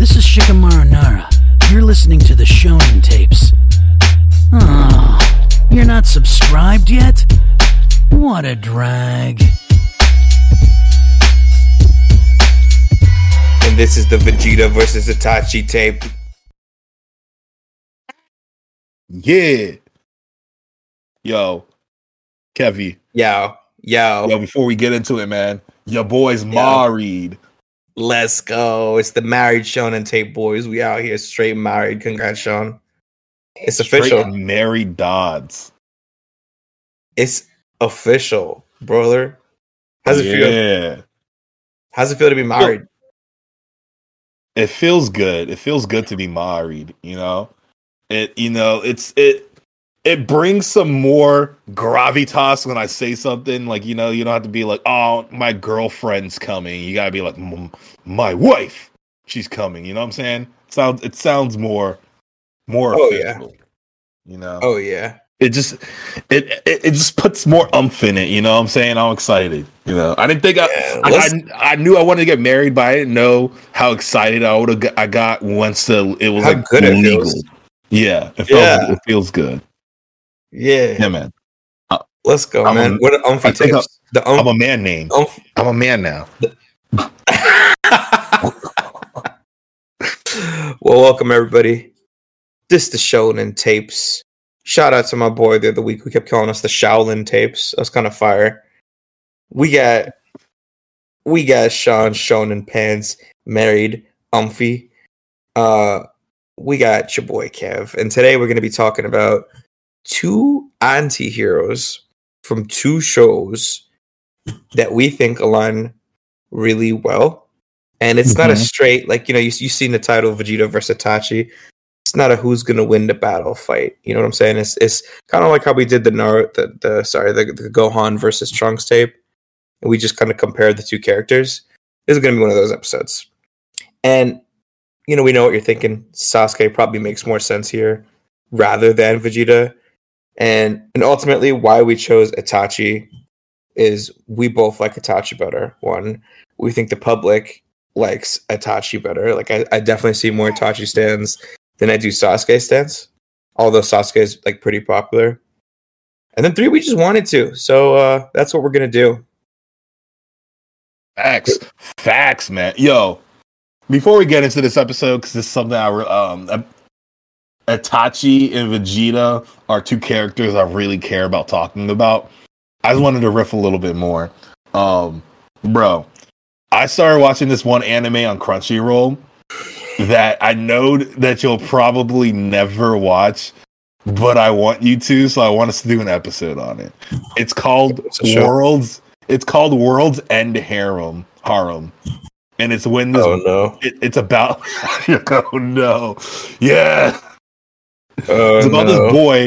This is Shikamaru Nara. You're listening to the Shonen tapes. Oh, you're not subscribed yet? What a drag. And this is the Vegeta versus Itachi tape. Yeah. Yo, Kevy. Yo, yo, Yo, before we get into it, man, your boy's Yo. married. Let's go. It's the married Shonen tape boys. We out here straight married. Congrats, Sean. It's official. Straight married Dodds. It's official, brother. How's it feel? Yeah. How's it feel to be married? It feels good. It feels good to be married, you know? It you know, it's it it brings some more gravitas when I say something. Like, you know, you don't have to be like, oh, my girlfriend's coming. You gotta be like, "M- my wife, she's coming. You know what I'm saying? It sounds it sounds more more Oh, yeah. You know? Oh yeah. it just it, it it just puts more umph in it. You know what I'm saying? I'm excited. You know, I didn't think I, Yeah, I, I I knew I wanted to get married, but I didn't know how excited I would have I got once the, it was How like good it feels. Yeah, it feels Yeah. it feels good. Yeah. Yeah, man. Let's go, I'm man. a- what are I umphy think tapes? The I'm a man name. I'm a man now. well, welcome everybody. This is the Shaolin tapes. Shout out to my boy the other week. We kept calling us the Shaolin tapes. That's kind of fire. We got we got Sean Shonen Pants married Umphy. Uh we got your boy Kev. And today we're gonna be talking about two anti-heroes from two shows that we think align really well. And it's not a Mhm. straight like you know you you've seen the title Vegeta versus Itachi. It's not a who's gonna win the battle fight. You know what I'm saying? It's it's kind of like how we did the Naruto, the, the sorry the, the Gohan versus Trunks tape, and we just kind of compared the two characters. This is gonna be one of those episodes, and you know we know what you're thinking. Sasuke probably makes more sense here rather than Vegeta, and and ultimately why we chose Itachi is we both like Itachi better. One, we think the public likes Itachi better. Like I, I definitely see more Itachi stands than I do Sasuke stands. Although Sasuke is like pretty popular. And then three, we just wanted to. So uh that's what we're gonna do. Facts, facts, man. Yo, before we get into this episode, because this is something I um, Itachi and Vegeta are two characters I really care about talking about. I just wanted to riff a little bit more. Um, bro, I started watching this one anime on Crunchyroll that I know that you'll probably never watch, but I want you to, so I want us to do an episode on it. It's called It's. Worlds. It's called World's End Harem. Harem, and it's when this. Oh no. It, it's about. oh no! Yeah, Oh it's about no. this boy,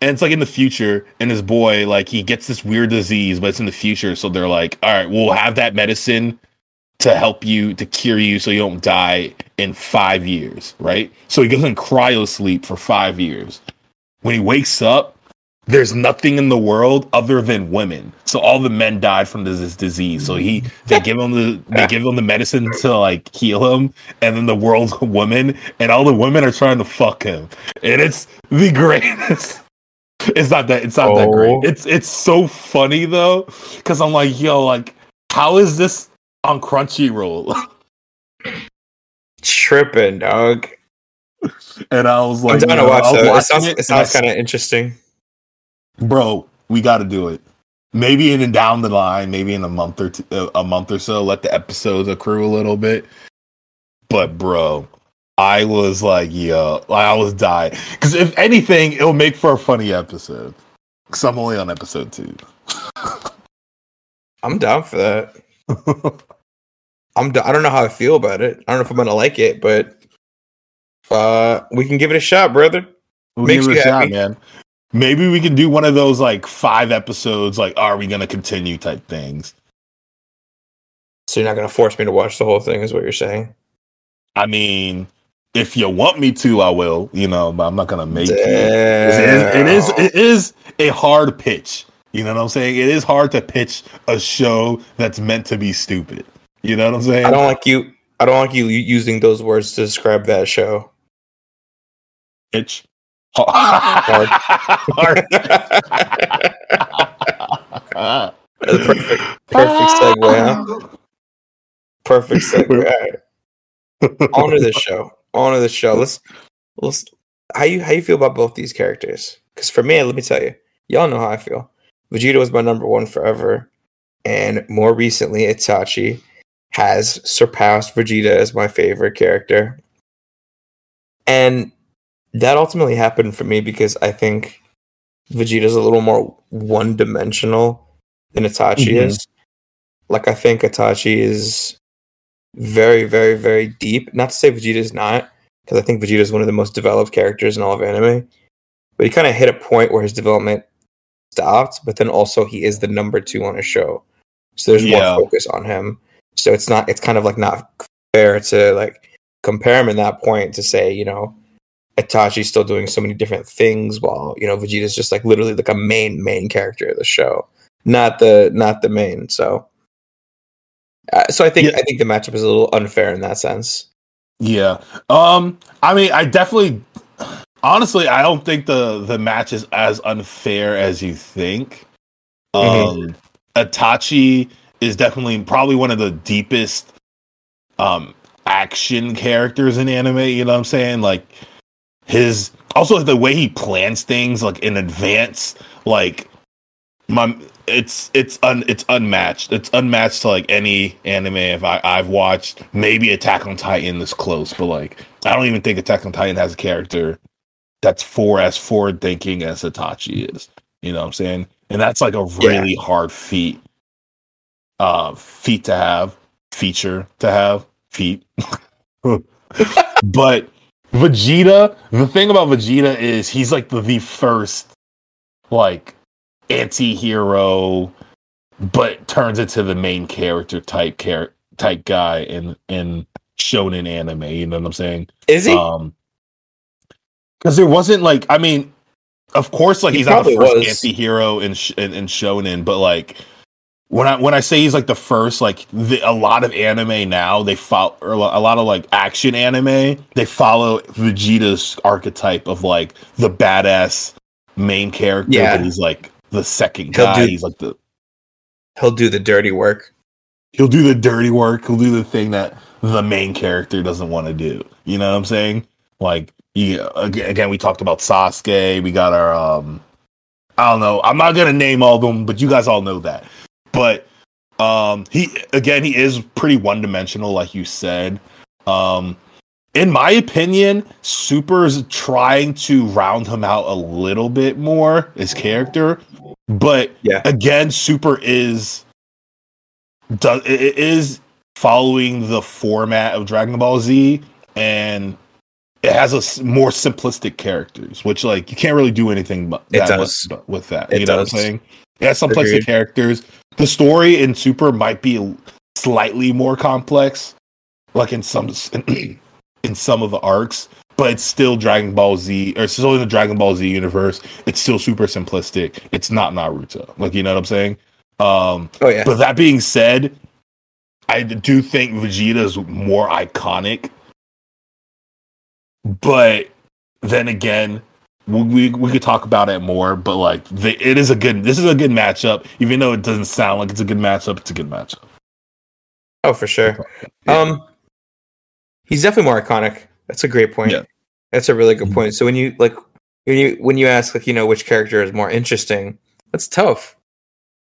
and it's like in the future. And this boy, like, he gets this weird disease, but it's in the future. So they're like, "All right, we'll have that medicine to help you to cure you, so you don't die in five years." Right? So he goes in cryo sleep for five years. When he wakes up, there's nothing in the world other than women. So all the men died from this, disease. So he they give him the they give him the medicine to like heal him, and then the world's a woman, and all the women are trying to fuck him, and it's the greatest. It's not that it's not that Oh. great. It's it's so funny though, because I'm like, yo, like, how is this on Crunchyroll? Tripping, dog. and I was like, I'm like, down to watch I that. It sounds, it sounds kind of interesting. Bro we got to do it. Maybe in and down the line maybe in a month or two, a month or so let the episodes accrue a little bit. But bro i was like yo i was dying. Because if anything it'll make for a funny episode. Because i'm only on episode two. I'm down for that. I'm d- I don't know how I feel about it. I don't know if I'm gonna like it, but uh we can give it a shot, brother. we'll Makes give it a shot man maybe we can do one of those like five episodes like are we gonna continue type things So you're not gonna force me to watch the whole thing, is what you're saying? i mean if you want me to i will you know but i'm not gonna make you It is, it is it is a hard pitch. You know what I'm saying? It is hard to pitch a show that's meant to be stupid. You know what I'm saying? I don't like you. I don't like you using those words to describe that show. Itch. Hard. Hard. perfect, perfect segue, huh? Perfect segue. Right. On to the show. On to the show. Let's let's how you how you feel about both these characters? Because for me, let me tell you, y'all know how I feel. Vegeta was my number one forever, and more recently, Itachi has surpassed Vegeta as my favorite character. And that ultimately happened for me because I think Vegeta's a little more one dimensional than Itachi Mhm. is. Like I think Itachi is very, very, very deep. Not to say Vegeta is not, because I think Vegeta is one of the most developed characters in all of anime. But he kind of hit a point where his development stopped, but then also he is the number two on a show. So there's Yeah. more focus on him. So it's not it's kind of like not fair to like compare him in that point to say, you know, Itachi's still doing so many different things while, you know, Vegeta's just like literally like a main main character of the show. Not the not the main. So uh, so I think Yeah. I think the matchup is a little unfair in that sense. Yeah. Um I mean I definitely honestly I don't think the the match is as unfair as you think. Um Itachi is definitely probably one of the deepest um action characters in anime, you know what I'm saying? Like his also the way he plans things like in advance like my it's it's un it's unmatched. It's unmatched to like any anime if I I've watched. Maybe Attack on Titan is close, but like I don't even think Attack on Titan has a character that's for as forward thinking as Itachi is. You know what I'm saying? And that's like a Yeah. really hard feat. Uh feat to have, feature to have, feat. but Vegeta, the thing about Vegeta is he's like the, the first like anti-hero but turns into the main character type char- type guy in in shonen anime, you know what I'm saying? Is he? Um cuz there wasn't like I mean of course like He he's not the first was. anti-hero in, sh- in in shonen, but like when I when I say he's like the first, like the, a lot of anime now they follow or a lot of like action anime they follow Vegeta's archetype of like the badass main character, Yeah. he's like the second He'll guy. do- he's like the He'll do the dirty work. he'll do the dirty work. He'll do the thing that the main character doesn't want to do. You know what I'm saying? Like you, again, again, we talked about Sasuke. We got our um, I don't know. I'm not gonna name all of them, but you guys all know that. But um, he again, he is pretty one dimensional, like you said. Um, in my opinion, Super's trying to round him out a little bit more, his character. But Yeah. again, Super is does it is following the format of Dragon Ball Z, and it has a more simplistic characters, which like you can't really do anything but It that does. With, with that. It you know does. what I'm saying? It has simplistic Agreed. characters. The story in Super might be slightly more complex, like in some in some of the arcs, but it's still Dragon Ball Z, or it's still in the Dragon Ball Z universe. It's still super simplistic. It's not Naruto. Like you know what I'm saying? Um, Oh yeah. but that being said, I do think Vegeta is more iconic. But then again, we, we we could talk about it more. But like, the, it is a good. This is a good matchup, even though it doesn't sound like it's a good matchup. It's a good matchup. Oh, for sure. Yeah. Um, he's definitely more iconic. That's a great point. Yeah. That's a really good Mhm. point. So when you like when you when you ask like you know which character is more interesting, that's tough.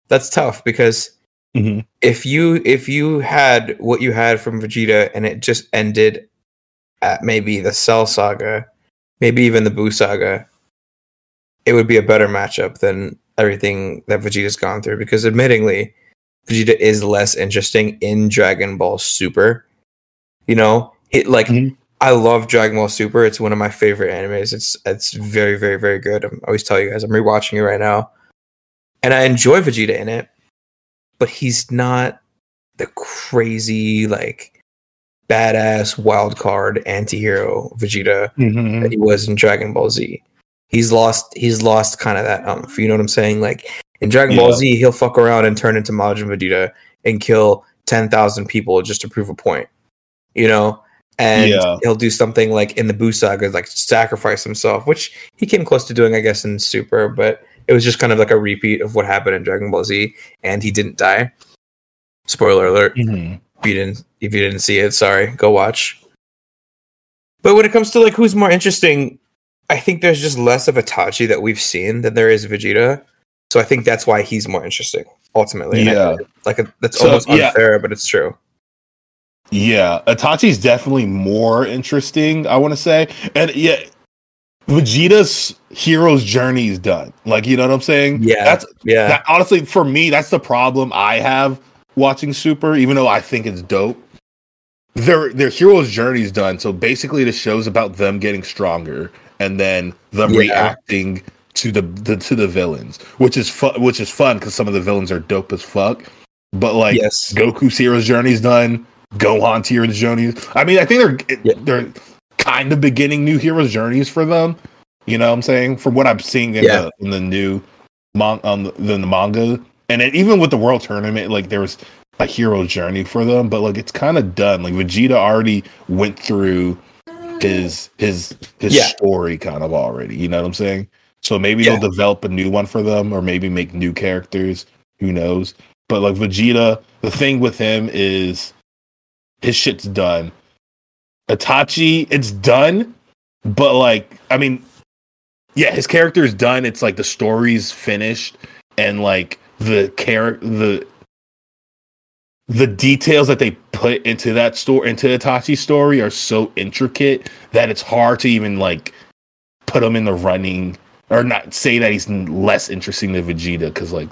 That's tough because Mhm. if you if you had what you had from Vegeta and it just ended at maybe the Cell Saga, maybe even the Buu Saga, it would be a better matchup than everything that Vegeta's gone through. Because admittingly, Vegeta is less interesting in Dragon Ball Super. You know, it like Mhm. I love Dragon Ball Super. It's one of my favorite animes. It's it's very very very good. I'm, I always tell you guys I'm rewatching it right now, and I enjoy Vegeta in it, but he's not the crazy like badass wild card anti-hero Vegeta Mm-hmm. that he was in Dragon Ball Z. He's lost he's lost kind of that umph. You know what I'm saying? Like in Dragon Ball Z, he'll fuck around and turn into Majin Vegeta and kill ten thousand people just to prove a point. you know, and Yeah. he'll do something like in the Buu saga, like sacrifice himself, which he came close to doing, I guess, in Super, but it was just kind of like a repeat of what happened in Dragon Ball Z, and he didn't die. Spoiler alert Mhm. if you didn't if you didn't see it sorry go watch but when it comes to like who's more interesting i think there's just less of itachi that we've seen than there is vegeta so i think that's why he's more interesting ultimately And Yeah. like a, that's So, almost yeah. unfair but it's true Yeah, Itachi's definitely more interesting, I want to say. And yeah, Vegeta's hero's journey is done. Like, you know what I'm saying? yeah That's yeah that honestly for me, that's the problem I have watching Super, even though I think it's dope. Their their hero's journey is done. So basically the show's about them getting stronger and then them Yeah. reacting to the, the to the villains, which is fun which is fun because some of the villains are dope as fuck. But like yes Goku's hero's journey's done. Gohan's hero's journey. I mean, I think they're Yeah. they're kind of beginning new hero's journeys for them. You know what I'm saying? From what I'm seeing in Yeah. the in the new mon- on the, the manga, and then even with the world tournament, like there was a hero journey for them, but like it's kind of done. Like Vegeta already went through his his his Yeah. story kind of already. You know what I'm saying? So maybe Yeah. they'll develop a new one for them, or maybe make new characters. Who knows? But like Vegeta, the thing with him is his shit's done. Itachi, it's done, but like, I mean, yeah, his character is done. It's like the story's finished, and like the character, the the details that they put into that story, into Itachi's story, are so intricate that it's hard to even like put him in the running or not say that he's less interesting than Vegeta because like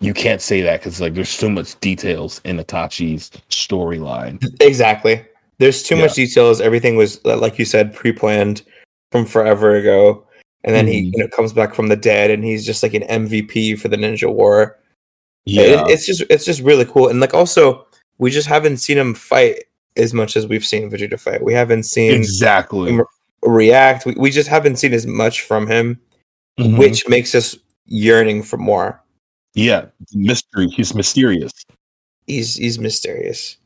you can't say that because like there's so much details in Itachi's storyline. exactly there's too Yeah. much details everything was like you said pre-planned from forever ago and then he Mhm. you know comes back from the dead and he's just like an mvp for the ninja war Yeah, It- it's just it's just really cool. And like also we just haven't seen him fight as much as we've seen vegeta fight. We haven't seen exactly. him react. We, we just haven't seen as much from him Mhm. which makes us yearning for more. Yeah, mystery. He's mysterious. he's he's mysterious.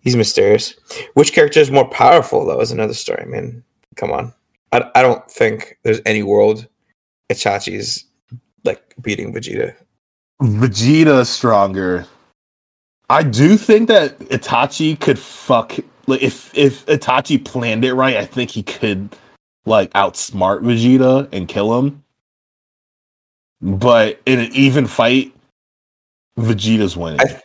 He's mysterious. Which character is more powerful though is another story. I mean come on. I, I don't think there's any world Itachi's like beating vegeta Vegeta stronger. I do think that Itachi could fuck like if if Itachi planned it right, I think he could like outsmart Vegeta and kill him. But in an even fight, Vegeta's winning. I-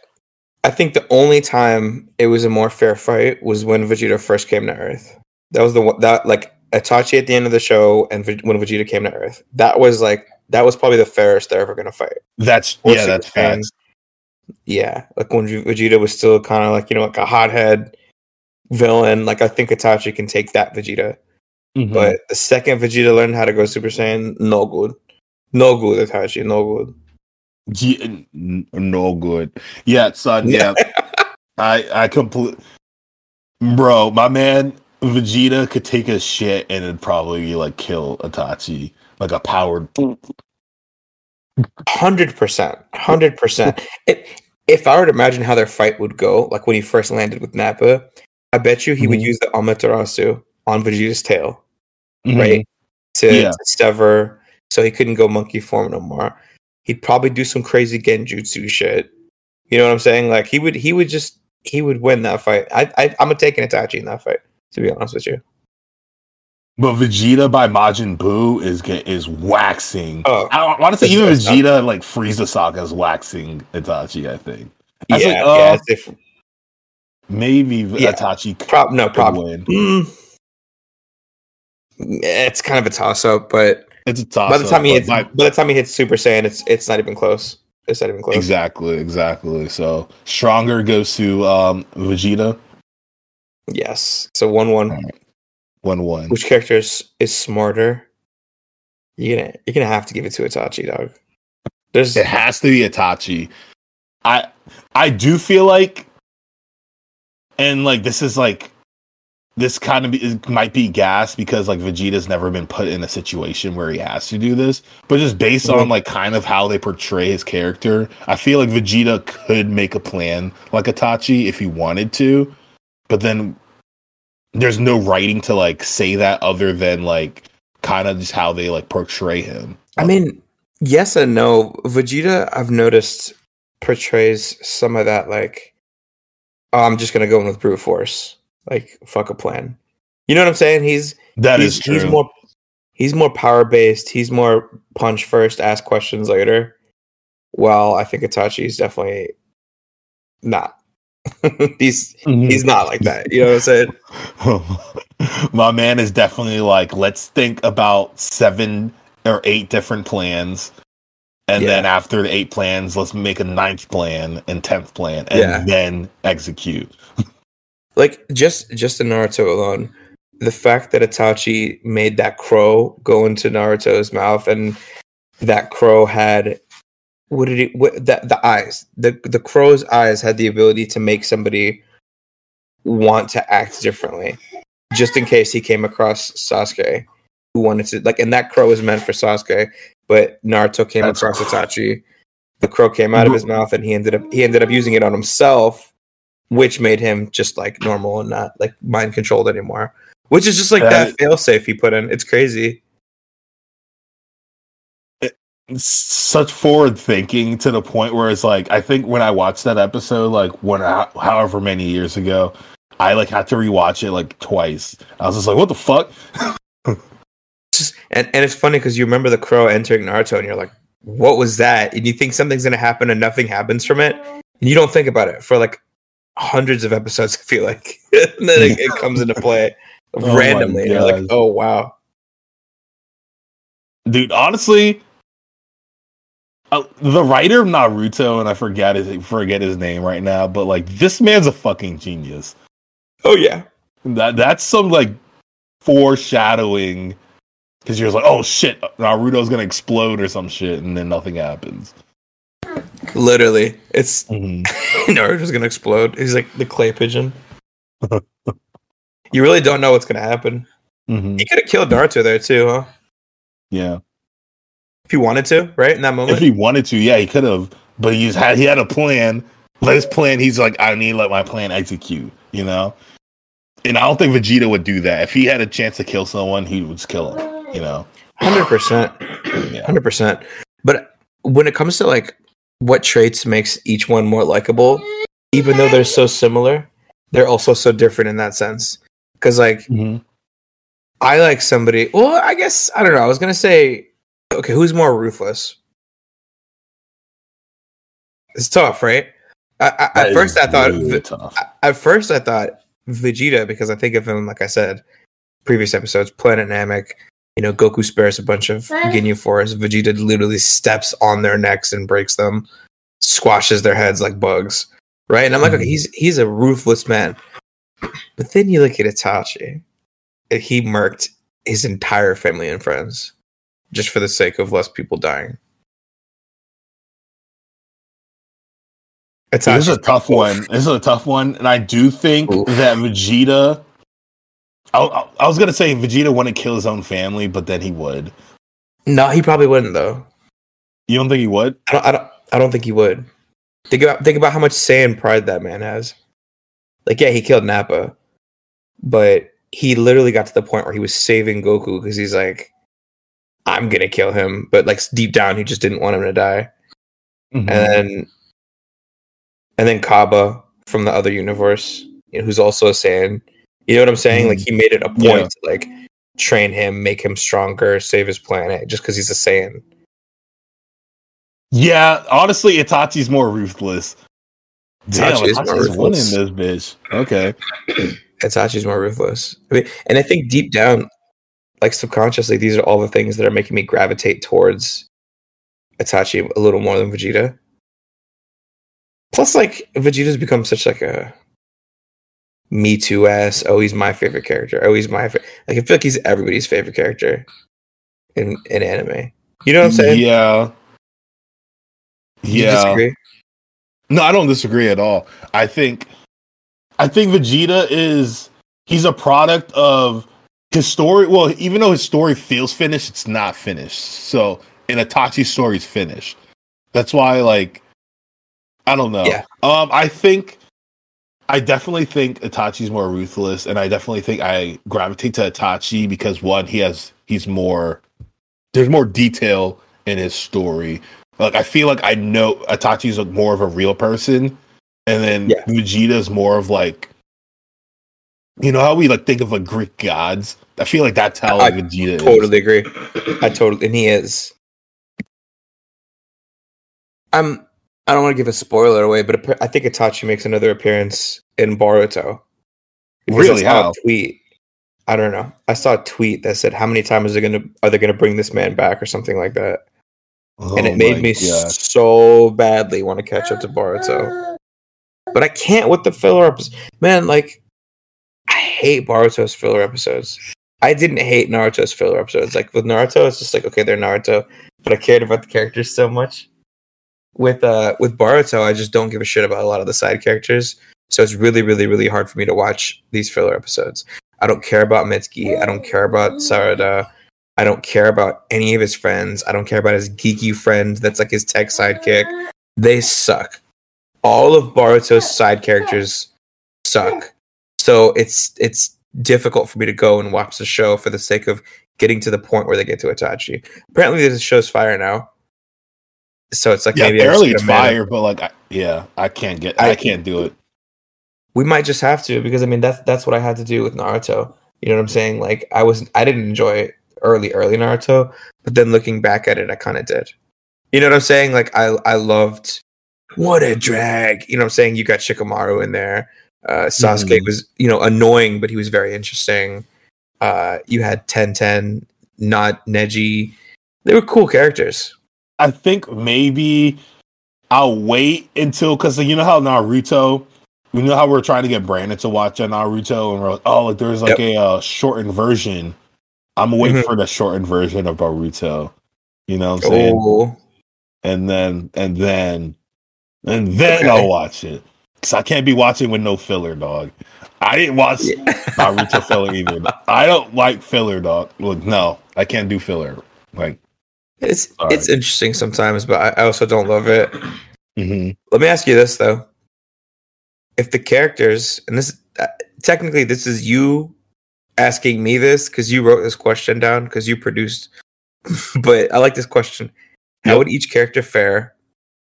I think the only time it was a more fair fight was when Vegeta first came to Earth. That was the one that like Itachi at the end of the show and when Vegeta came to Earth. That was like that was probably the fairest they're ever gonna fight. that's Or yeah, that's facts. Yeah, like when Vegeta was still kind of like you know like a hothead villain. Like I think Itachi can take that Vegeta. Mhm. But the second Vegeta learned how to go Super Saiyan, no good, no good Itachi, no good. Yeah, n- no good. Yeah, son. Yeah, I I complete. Bro, my man Vegeta could take a shit and it'd probably like kill Itachi like a powered. Hundred percent, hundred percent. If I were to imagine how their fight would go, like when he first landed with Nappa, I bet you he would Mhm. use the Amaterasu on Vegeta's tail, Mhm. right? To, Yeah. to sever, so he couldn't go monkey form no more. He'd probably do some crazy genjutsu shit. You know what I'm saying? Like he would, he would just, he would win that fight. I, I I'm gonna take an Itachi in that fight. To be honest with you. But Vegeta by Majin Buu is is waxing. Oh, I want to say even. Vegeta like Frieza Saga is waxing Itachi. I think. I yeah, like, yeah. uh, if- Maybe Yeah. Itachi Prob no win. Mm. It's kind of a toss up, but It's a toss. by the time he hits, by- by the time he hits Super Saiyan, it's it's not even close. It's not even close. exactly, exactly. So stronger goes to um Vegeta. Yes. So one one. One one. Which character is, is smarter? You're gonna you're gonna have to give it to Itachi, dog. There's It has to be Itachi. I I do feel like, and like this is like, this kind of be, it might be gas because like Vegeta's never been put in a situation where he has to do this. But just based on Mhm. like kind of how they portray his character, I feel like Vegeta could make a plan like Itachi if he wanted to. But then there's no writing to like say that other than like kind of just how they like portray him. I mean, yes and no. Vegeta, I've noticed portrays some of that like, oh, I'm just gonna go in with brute force, like fuck a plan. You know what I'm saying? He's that he's, is true. he's more he's more power based. He's more punch first, ask questions later. Well, I think Itachi is definitely not. he's Mhm. he's not like that. You know what I'm saying? My man is definitely like, let's think about seven or eight different plans. And Yeah. then after the eight plans, let's make a ninth plan and tenth plan and Yeah. then execute. Like just just in Naruto alone, the fact that Itachi made that crow go into Naruto's mouth and that crow had what did it what the, the eyes the the crow's eyes had the ability to make somebody want to act differently. Just in case he came across Sasuke who wanted to like and that crow was meant for Sasuke but Naruto came That's- across Itachi. The crow came out of his mouth and he ended up he ended up using it on himself which made him just like normal and not like mind controlled anymore. Which is just like That- that failsafe he put in. It's crazy such forward thinking to the point where it's like, I think when I watched that episode, like when, however many years ago, I like had to rewatch it like twice. I was just like, what the fuck? just and, and it's funny because you remember the crow entering Naruto and you're like, what was that? And you think something's gonna happen and nothing happens from it. And you don't think about it for like hundreds of episodes, I feel like. and then it, it comes into play Oh randomly. And you're like, oh wow. dude honestly uh, the writer of naruto and i forget his forget his name right now but like this man's a fucking genius Oh yeah. that that's some like foreshadowing because you're like oh shit naruto's gonna explode or some shit and then nothing happens Literally. It's Mhm. Naruto's gonna explode. He's like the clay pigeon. you really don't know what's gonna happen. Mhm. He could have killed Naruto there too, huh? yeah If he wanted to, right? In that moment. if he wanted to yeah he could have but he's had he had a plan like his plan he's like i need to let my plan execute you know and i don't think vegeta would do that if he had a chance to kill someone he would just kill him you know Hundred percent. Hundred percent. But when it comes to like what traits makes each one more likable, even though they're so similar, they're also so different in that sense. Because like Mhm. I like somebody. Well, I guess I don't know. I was gonna say, okay, who's more ruthless? It's tough, right? I, I, at first, I thought really V- tough. at first I thought Vegeta because I think of him like I said previous episodes Planet Namek you know Goku spares a bunch of Ginyu Force Vegeta literally steps on their necks and breaks them squashes their heads like bugs right and I'm like okay Mhm. he's he's a ruthless man but then you look at Itachi and he murked his entire family and friends just for the sake of less people dying It's This is a tough one. This is a tough one, and I do think Oof. that Vegeta. I, I, I was gonna say Vegeta wouldn't kill his own family, but then he would. no he probably wouldn't though You don't think he would? I don't, I don't, I don't think he would. Think about, think about how much Saiyan pride that man has. Like, yeah, he killed Nappa, but he literally got to the point where he was saving Goku because he's like, I'm gonna kill him, but like deep down, he just didn't want him to die. Mhm. And then, and then Cabba from the other universe, you know, who's also a Saiyan. You know what I'm saying? Like, he made it a point Yeah. to like train him, make him stronger, save his planet, just because he's a Saiyan. yeah, honestly, Itachi's more ruthless. Damn, Itachi is more Itachi's winning ruthless. this bitch. Okay. Itachi's more ruthless. I mean, and I think deep down, like subconsciously, these are all the things that are making me gravitate towards Itachi a little more than Vegeta. Plus, like Vegeta's become such like a me too ass. Oh, he's my favorite character. Oh, he's my fa-. like. I feel like he's everybody's favorite character in in anime. You know what I'm saying? Yeah. You Yeah. disagree? No, I don't disagree at all. I think I think Vegeta is he's a product of his story. Well, even though his story feels finished, it's not finished. So, and Itachi's story is finished. That's why, like, I don't know. Yeah. Um, I think I definitely think Itachi's more ruthless, and I definitely think I gravitate to Itachi because one, he has he's more there's more detail in his story. Like I feel like I know Itachi's like more of a real person, and then Yeah. Vegeta's more of like you know how we like think of like Greek gods. I feel like that's how I like, Vegeta is. Totally agree. I totally, and he is. I'm. I don't want to give a spoiler away, but I think Itachi makes another appearance in Boruto. Really? I How? a tweet. I don't know. I saw a tweet that said, "How many times are they gonna are they gonna bring this man back?" or something like that. and Oh it made me God. so badly want to catch up to Boruto. But I can't with the filler episodes. Man, like I hate Boruto's filler episodes. I didn't hate Naruto's filler episodes. Like with Naruto, it's just like okay, they're Naruto, but I cared about the characters so much. With uh with Boruto, I just don't give a shit about a lot of the side characters. So it's really, really, really hard for me to watch these filler episodes. I don't care about Mitsuki. I don't care about Sarada. I don't care about any of his friends. I don't care about his geeky friend that's like his tech sidekick. They suck. All of Boruto's side characters suck. So it's it's difficult for me to go and watch the show for the sake of getting to the point where they get to Itachi. Apparently, this show's fire now. So it's like Yeah, maybe I barely get it's fire, but like I, yeah, I can't get I, I- can't do it. we might just have to because I mean that's that's what I had to do with Naruto. You know what I'm saying? Like I was I didn't enjoy early early Naruto, but then looking back at it, I kind of did. You know what I'm saying? Like I I loved what a drag. You know what I'm saying? You got Shikamaru in there. Uh, Sasuke Mhm. was you know annoying, but he was very interesting. Uh, you had Ten Ten, not Neji. They were cool characters. I think maybe I'll wait until because you know how Naruto, we know how we're trying to get Brandon to watch a Naruto, and we're like, oh, like there's like a uh, shortened version. I'm gonna wait Mhm. for the shortened version of Naruto. You know what I'm saying? Oh, And then and then and then Okay. I'll watch it because I can't be watching with no filler, dog. I didn't watch yeah. Naruto filler either. I don't like filler, dog. Look, no, I can't do filler. Like, it's Sorry. it's interesting sometimes, but I, also don't love it. mhm. Let me ask you this though: If the characters, and this uh, technically this is you asking me this because you wrote this question down because you produced, but I like this question: How Yep. would each character fare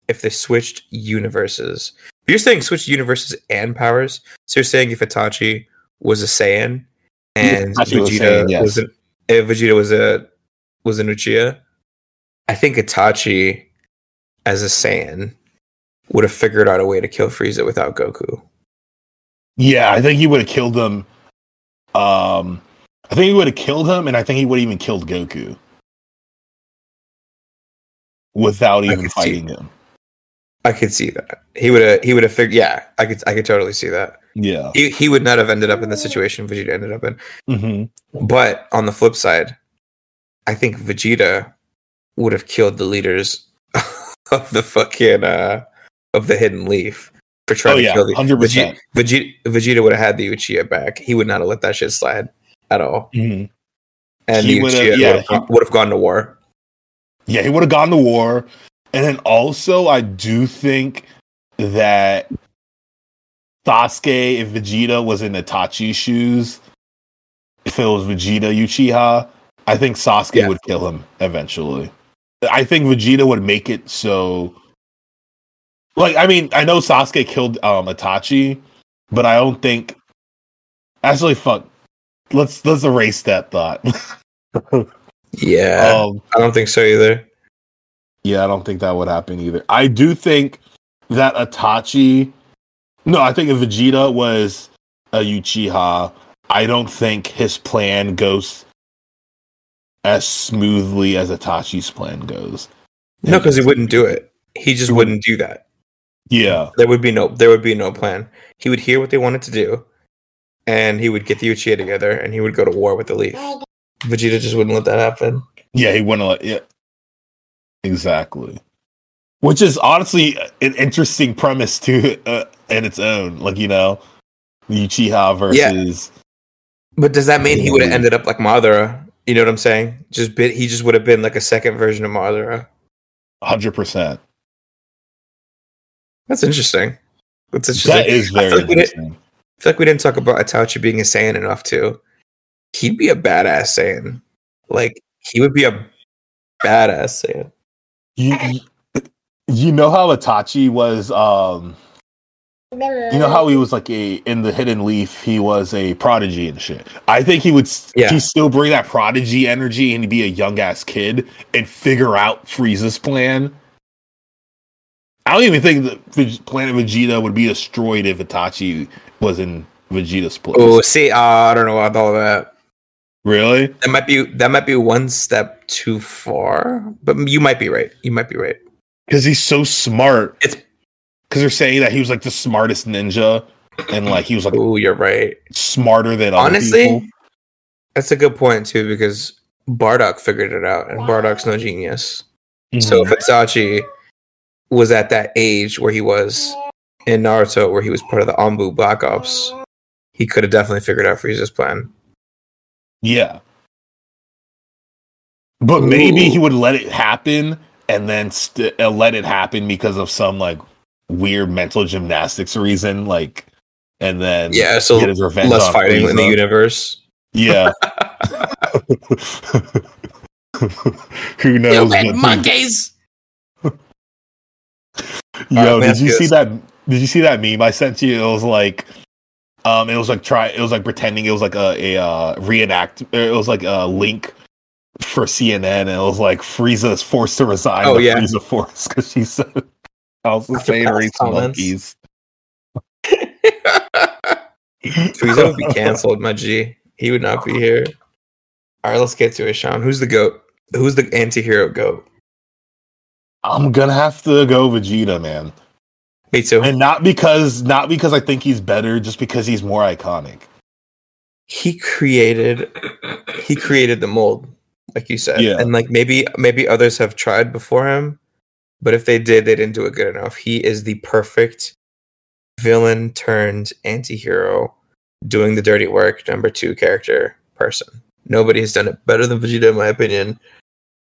if they switched universes? You're saying switch universes and powers. So you're saying if Itachi was a Saiyan and Vegeta was a Saiyan, yes. was an, if Vegeta was a was an Uchiha, I think Itachi as a Saiyan would have figured out a way to kill Frieza without Goku. yeah, I think he would have killed him. Um, I think he would have killed him, and I think he would have even killed Goku without even could see- fighting him. I could see that. He would have he would have figured yeah, I could I could totally see that. Yeah. He he would not have ended up in the situation Vegeta ended up in. hmm But on the flip side, I think Vegeta would have killed the leaders of the fucking uh of the hidden leaf for trying Oh, to yeah, kill the 100%. Vegeta, Vegeta Vegeta would have had the Uchiha back. He would not have let that shit slide at all. hmm And He the Uchiha yeah, would, have, would have gone to war. Yeah, he would have gone to war. And then also, I do think that Sasuke, if Vegeta was in Itachi's shoes, if it was Vegeta Uchiha, I think Sasuke Yeah. would kill him eventually. I think Vegeta would make it so. Like, I mean, I know Sasuke killed um, Itachi, but I don't think. Actually, fuck. Let's let's erase that thought. Yeah. um, I don't think so either. Yeah, I don't think that would happen either. I do think that Itachi. No, I think if Vegeta was a Uchiha, I don't think his plan goes as smoothly as Itachi's plan goes. No, because he wouldn't do it. He just wouldn't do that. Yeah, There would be no there would be no plan. He would hear what they wanted to do, and he would get the Uchiha together, and he would go to war with the Leaf. Vegeta just wouldn't let that happen. yeah, he wouldn't let. Yeah, exactly. Which is honestly an interesting premise to uh, in its own. Like you know, Uchiha versus. But does that mean he would have ended up like Madara? You know what I'm saying? Just bit, he just would have been like a second version of Madara. Hundred percent. That's interesting. That's it's just That like- I very like we didn't- interesting. I feel like we didn't talk about Itachi being a Saiyan enough too. He'd be a badass Saiyan. Like he would be a badass Saiyan. You, you, you know how Itachi was um you know how he was like a in the hidden leaf he was a prodigy and shit. I think he would Yeah. he still bring that prodigy energy and be a young ass kid and figure out frieza's plan. I don't even think the planet vegeta would be destroyed if itachi was in vegeta's place. Oh, see, uh, I don't know about all that. Really That might be that might be one step too far, but you might be right. You might be right. because he's so smart It's- because they're saying that he was like the smartest ninja and like he was like Oh, you're right. smarter than Honestly, that's a good point too because Bardock figured it out, and Bardock's no genius. So Mhm. if Itachi was at that age where he was in Naruto, where he was part of the Anbu Black Ops, he could have definitely figured out Frieza's plan. Yeah. But maybe he would let it happen and then st- uh, let it happen because of some like weird mental gymnastics reason, like, and then Yeah, so get his revenge less fighting in the universe. Yeah. Who knows? the- monkeys! Yo, did you see that? Did you see that meme I sent you? It was like, um, it was like try. It was like pretending it was like a a uh, reenact. It was like a link for CNN, and it was like Frieza is forced to resign. Oh, yeah. Frieza force because she said I was After saying race monkeys. Frieza would be canceled, my G. He would not be here. All right, let's get to it, Sean. Who's the goat? Who's the anti-hero goat? I'm gonna have to go Vegeta, man, Me too. and not because not because I think he's better, just because he's more iconic. he created he created the mold like you said. Yeah. and like maybe maybe others have tried before him but if they did they didn't do it good enough. He is the perfect villain turned anti-hero doing the dirty work number two character person. Nobody has done it better than vegeta in my opinion.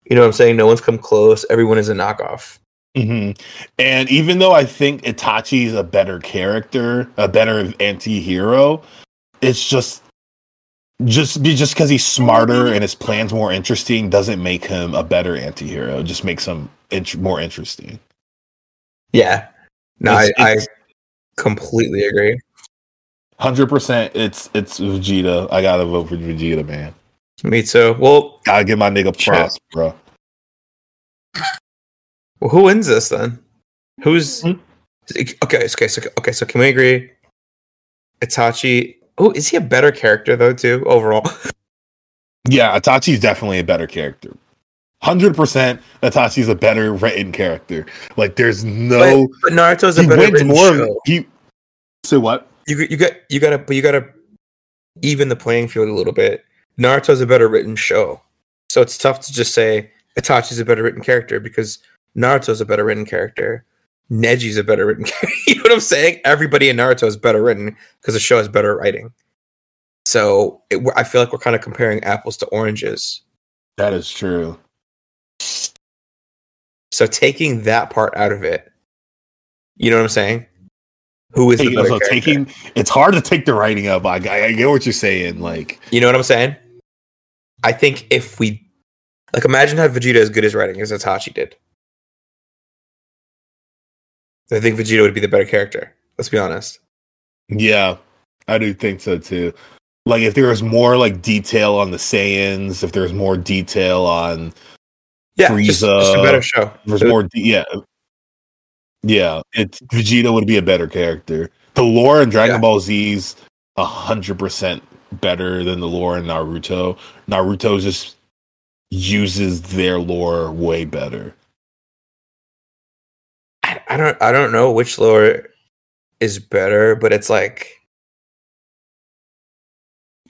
You know what i'm saying? No one's come close. Everyone is a knockoff hmm And even though I think Itachi's a better character, a better anti-hero, it's just just be just because he's smarter and his plan's more interesting doesn't make him a better anti-hero. It just makes him int- more interesting. yeah no It's- I, I completely agree Hundred percent, it's it's Vegeta. I gotta vote for Vegeta, man. me too well Gotta give my nigga props, bro. Well, who wins this then? Who's Hmm? okay? Okay, so okay, so can we agree? Itachi. Oh, is he a better character though? Too overall. Yeah, Itachi is definitely a better character. Hundred percent, Itachi's a better written character. Like, there's no. but, but Naruto's a better wins written more. show. He say what? You you got you got to but you got to even the playing field a little bit. Naruto's a better written show, so it's tough to just say Itachi's a better written character because Naruto's a better written character. Neji's a better written character. you know what I'm saying? Everybody in Naruto is better written because the show has better writing. So it, I feel like we're kind of comparing apples to oranges. That is true. So taking that part out of it, you know what I'm saying? Who is the better so taking it's hard to take the writing up. I, I, I get what you're saying. Like, You know what I'm saying? I think if we like imagine how Vegeta as good as writing as Itachi did. I think Vegeta would be the better character. Let's be honest. yeah, I do think so too. Like, if there was more like detail on the Saiyans, if there's more detail on Yeah, just, just a Frieza. better show. There's more, de- yeah, yeah. It's Vegeta would be a better character. The lore in Dragon Yeah. Ball Z's a hundred percent better than the lore in Naruto. Naruto just uses their lore way better. I, I don't I don't know which lore is better, but it's like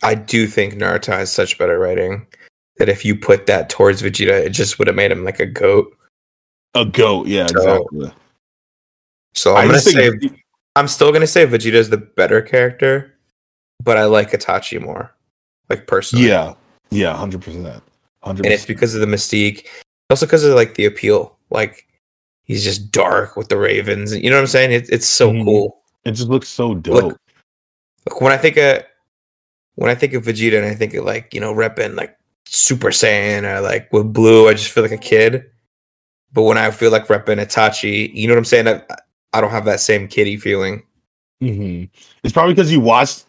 I do think Naruto has such better writing that if you put that towards Vegeta, it just would have made him like a goat. A goat, yeah, So, exactly. So I I'm gonna just think- say I'm still gonna say Vegeta is the better character, but I like Itachi more, like personally. yeah, yeah, hundred percent, hundred and it's because of the mystique, also because of like the appeal. Like he's just dark with the ravens. You know what I'm saying? It, it's so Mhm. cool. It just looks so dope. Look, look, when I think of when I think of Vegeta and I think of like you know repping like Super Saiyan or like with blue, I just feel like a kid. But when I feel like repping Itachi, you know what I'm saying? I, I don't have that same kitty feeling. hmm It's probably because you watched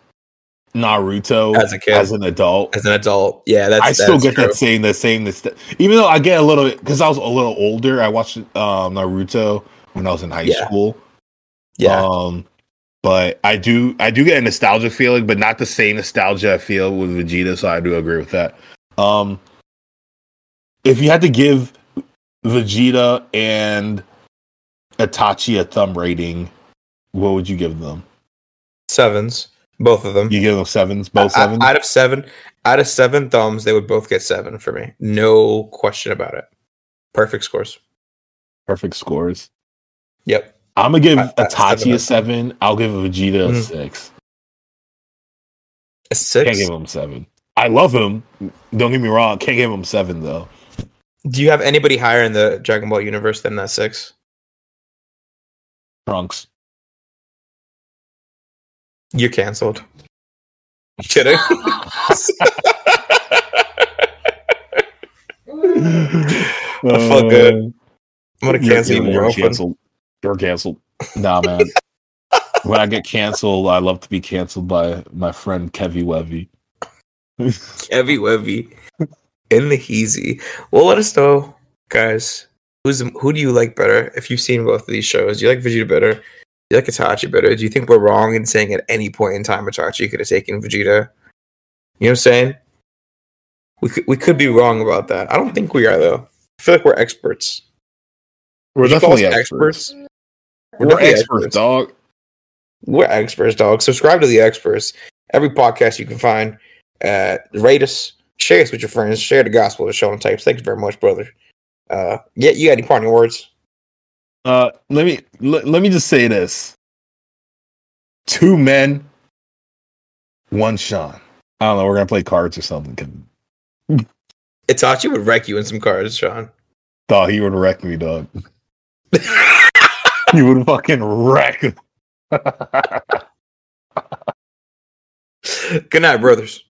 Naruto As a kid. as an adult. As an adult, yeah, that's I still that's get true. that same the same this even though I get a little bit because I was a little older. I watched um, Naruto when I was in high Yeah. school. Yeah, Um, but I do I do get a nostalgia feeling, but not the same nostalgia I feel with Vegeta. So I do agree with that. Um, if you had to give Vegeta and Itachi a thumb rating, what would you give them? sevens, both of them. You give them sevens, both sevens. out of seven, out of seven thumbs, they would both get seven for me. No question about it. Perfect scores. Perfect scores. Yep. I'm gonna give I- I- Itachi a seven. I'll give Vegeta a Mhm. six. A six. Can't give him seven. I love him. Don't get me wrong. Can't give him seven though. Do you have anybody higher in the Dragon Ball universe than that six? Trunks. You're canceled. Kidding. I felt uh, good. I'm gonna You're- cancel you you're, more you're canceled. You're canceled. Nah, man. when I get canceled, I love to be canceled by my friend Kevy Wevy. Heavy webby in the heezy. Well, let us know, guys. Who's who do you like better? If you've seen both of these shows, do you like Vegeta better? You like Itachi better? Do you think we're wrong in saying at any point in time Itachi could have taken Vegeta? You know what I'm saying? We could, we could be wrong about that. I don't think we are though. I feel like we're experts. We're Would you call us definitely experts. We're, definitely experts, dog. We're experts, dog. Subscribe to the experts. Every podcast you can find. Uh, rate us, share us with your friends, share the gospel of the show and types. Thank you very much, brother. Uh, yeah, you got any parting words? Uh, let me let, let me just say this: two men, one Sean. I don't know. We're gonna play cards or something. Itachi would wreck you in some cards, Sean. Thought he would wreck me, dog. He would fucking wreck. Good night, brothers.